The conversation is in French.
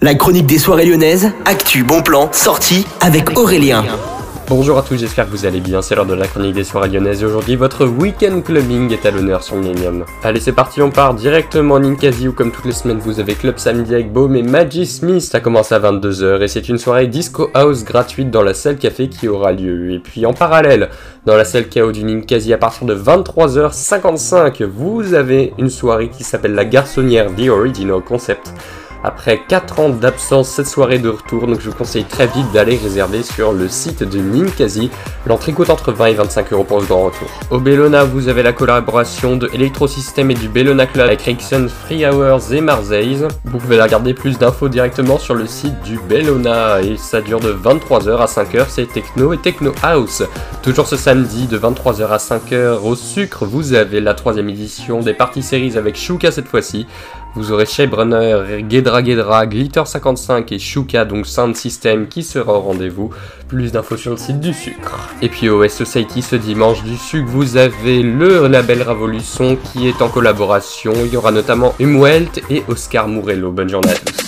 La chronique des soirées lyonnaises, actu, bon plan, sortie avec Aurélien. Bonjour à tous, j'espère que vous allez bien, c'est l'heure de la chronique des soirées lyonnaises et aujourd'hui votre week-end clubbing est à l'honneur sur Millennium. Allez c'est parti, on part directement en Ninkasi où comme toutes les semaines vous avez Club Samedi avec Baume et Maggie Smith, ça commence à 22h et c'est une soirée disco house gratuite dans la salle café qui aura lieu. Et puis en parallèle, dans la salle KO du Ninkasi à partir de 23h55, vous avez une soirée qui s'appelle la garçonnière The Original Concept après 4 ans d'absence, cette soirée de retour, donc je vous conseille très vite d'aller réserver sur le site de Ninkasi. L'entrée coûte entre 20 et 25 euros pour ce grand retour. Au Bellona, vous avez la collaboration de Electrosystem et du Bellona Club avec Rickson Free Hours et Marseille. Vous pouvez regarder plus d'infos directement sur le site du Bellona et ça dure de 23h à 5h, c'est Techno et Techno House. Toujours ce samedi de 23h à 5h au sucre, vous avez la troisième édition des parties séries avec Shuka cette fois-ci. Vous aurez Shape Runner, Gedra Gedra, Glitter 55 et Shuka, donc Sound System, qui sera au rendez-vous. Plus d'infos sur le site du sucre. Et puis au Society ce dimanche du sucre, vous avez le label Revolution qui est en collaboration. Il y aura notamment Umwelt et Oscar Morello. Bonne journée à tous.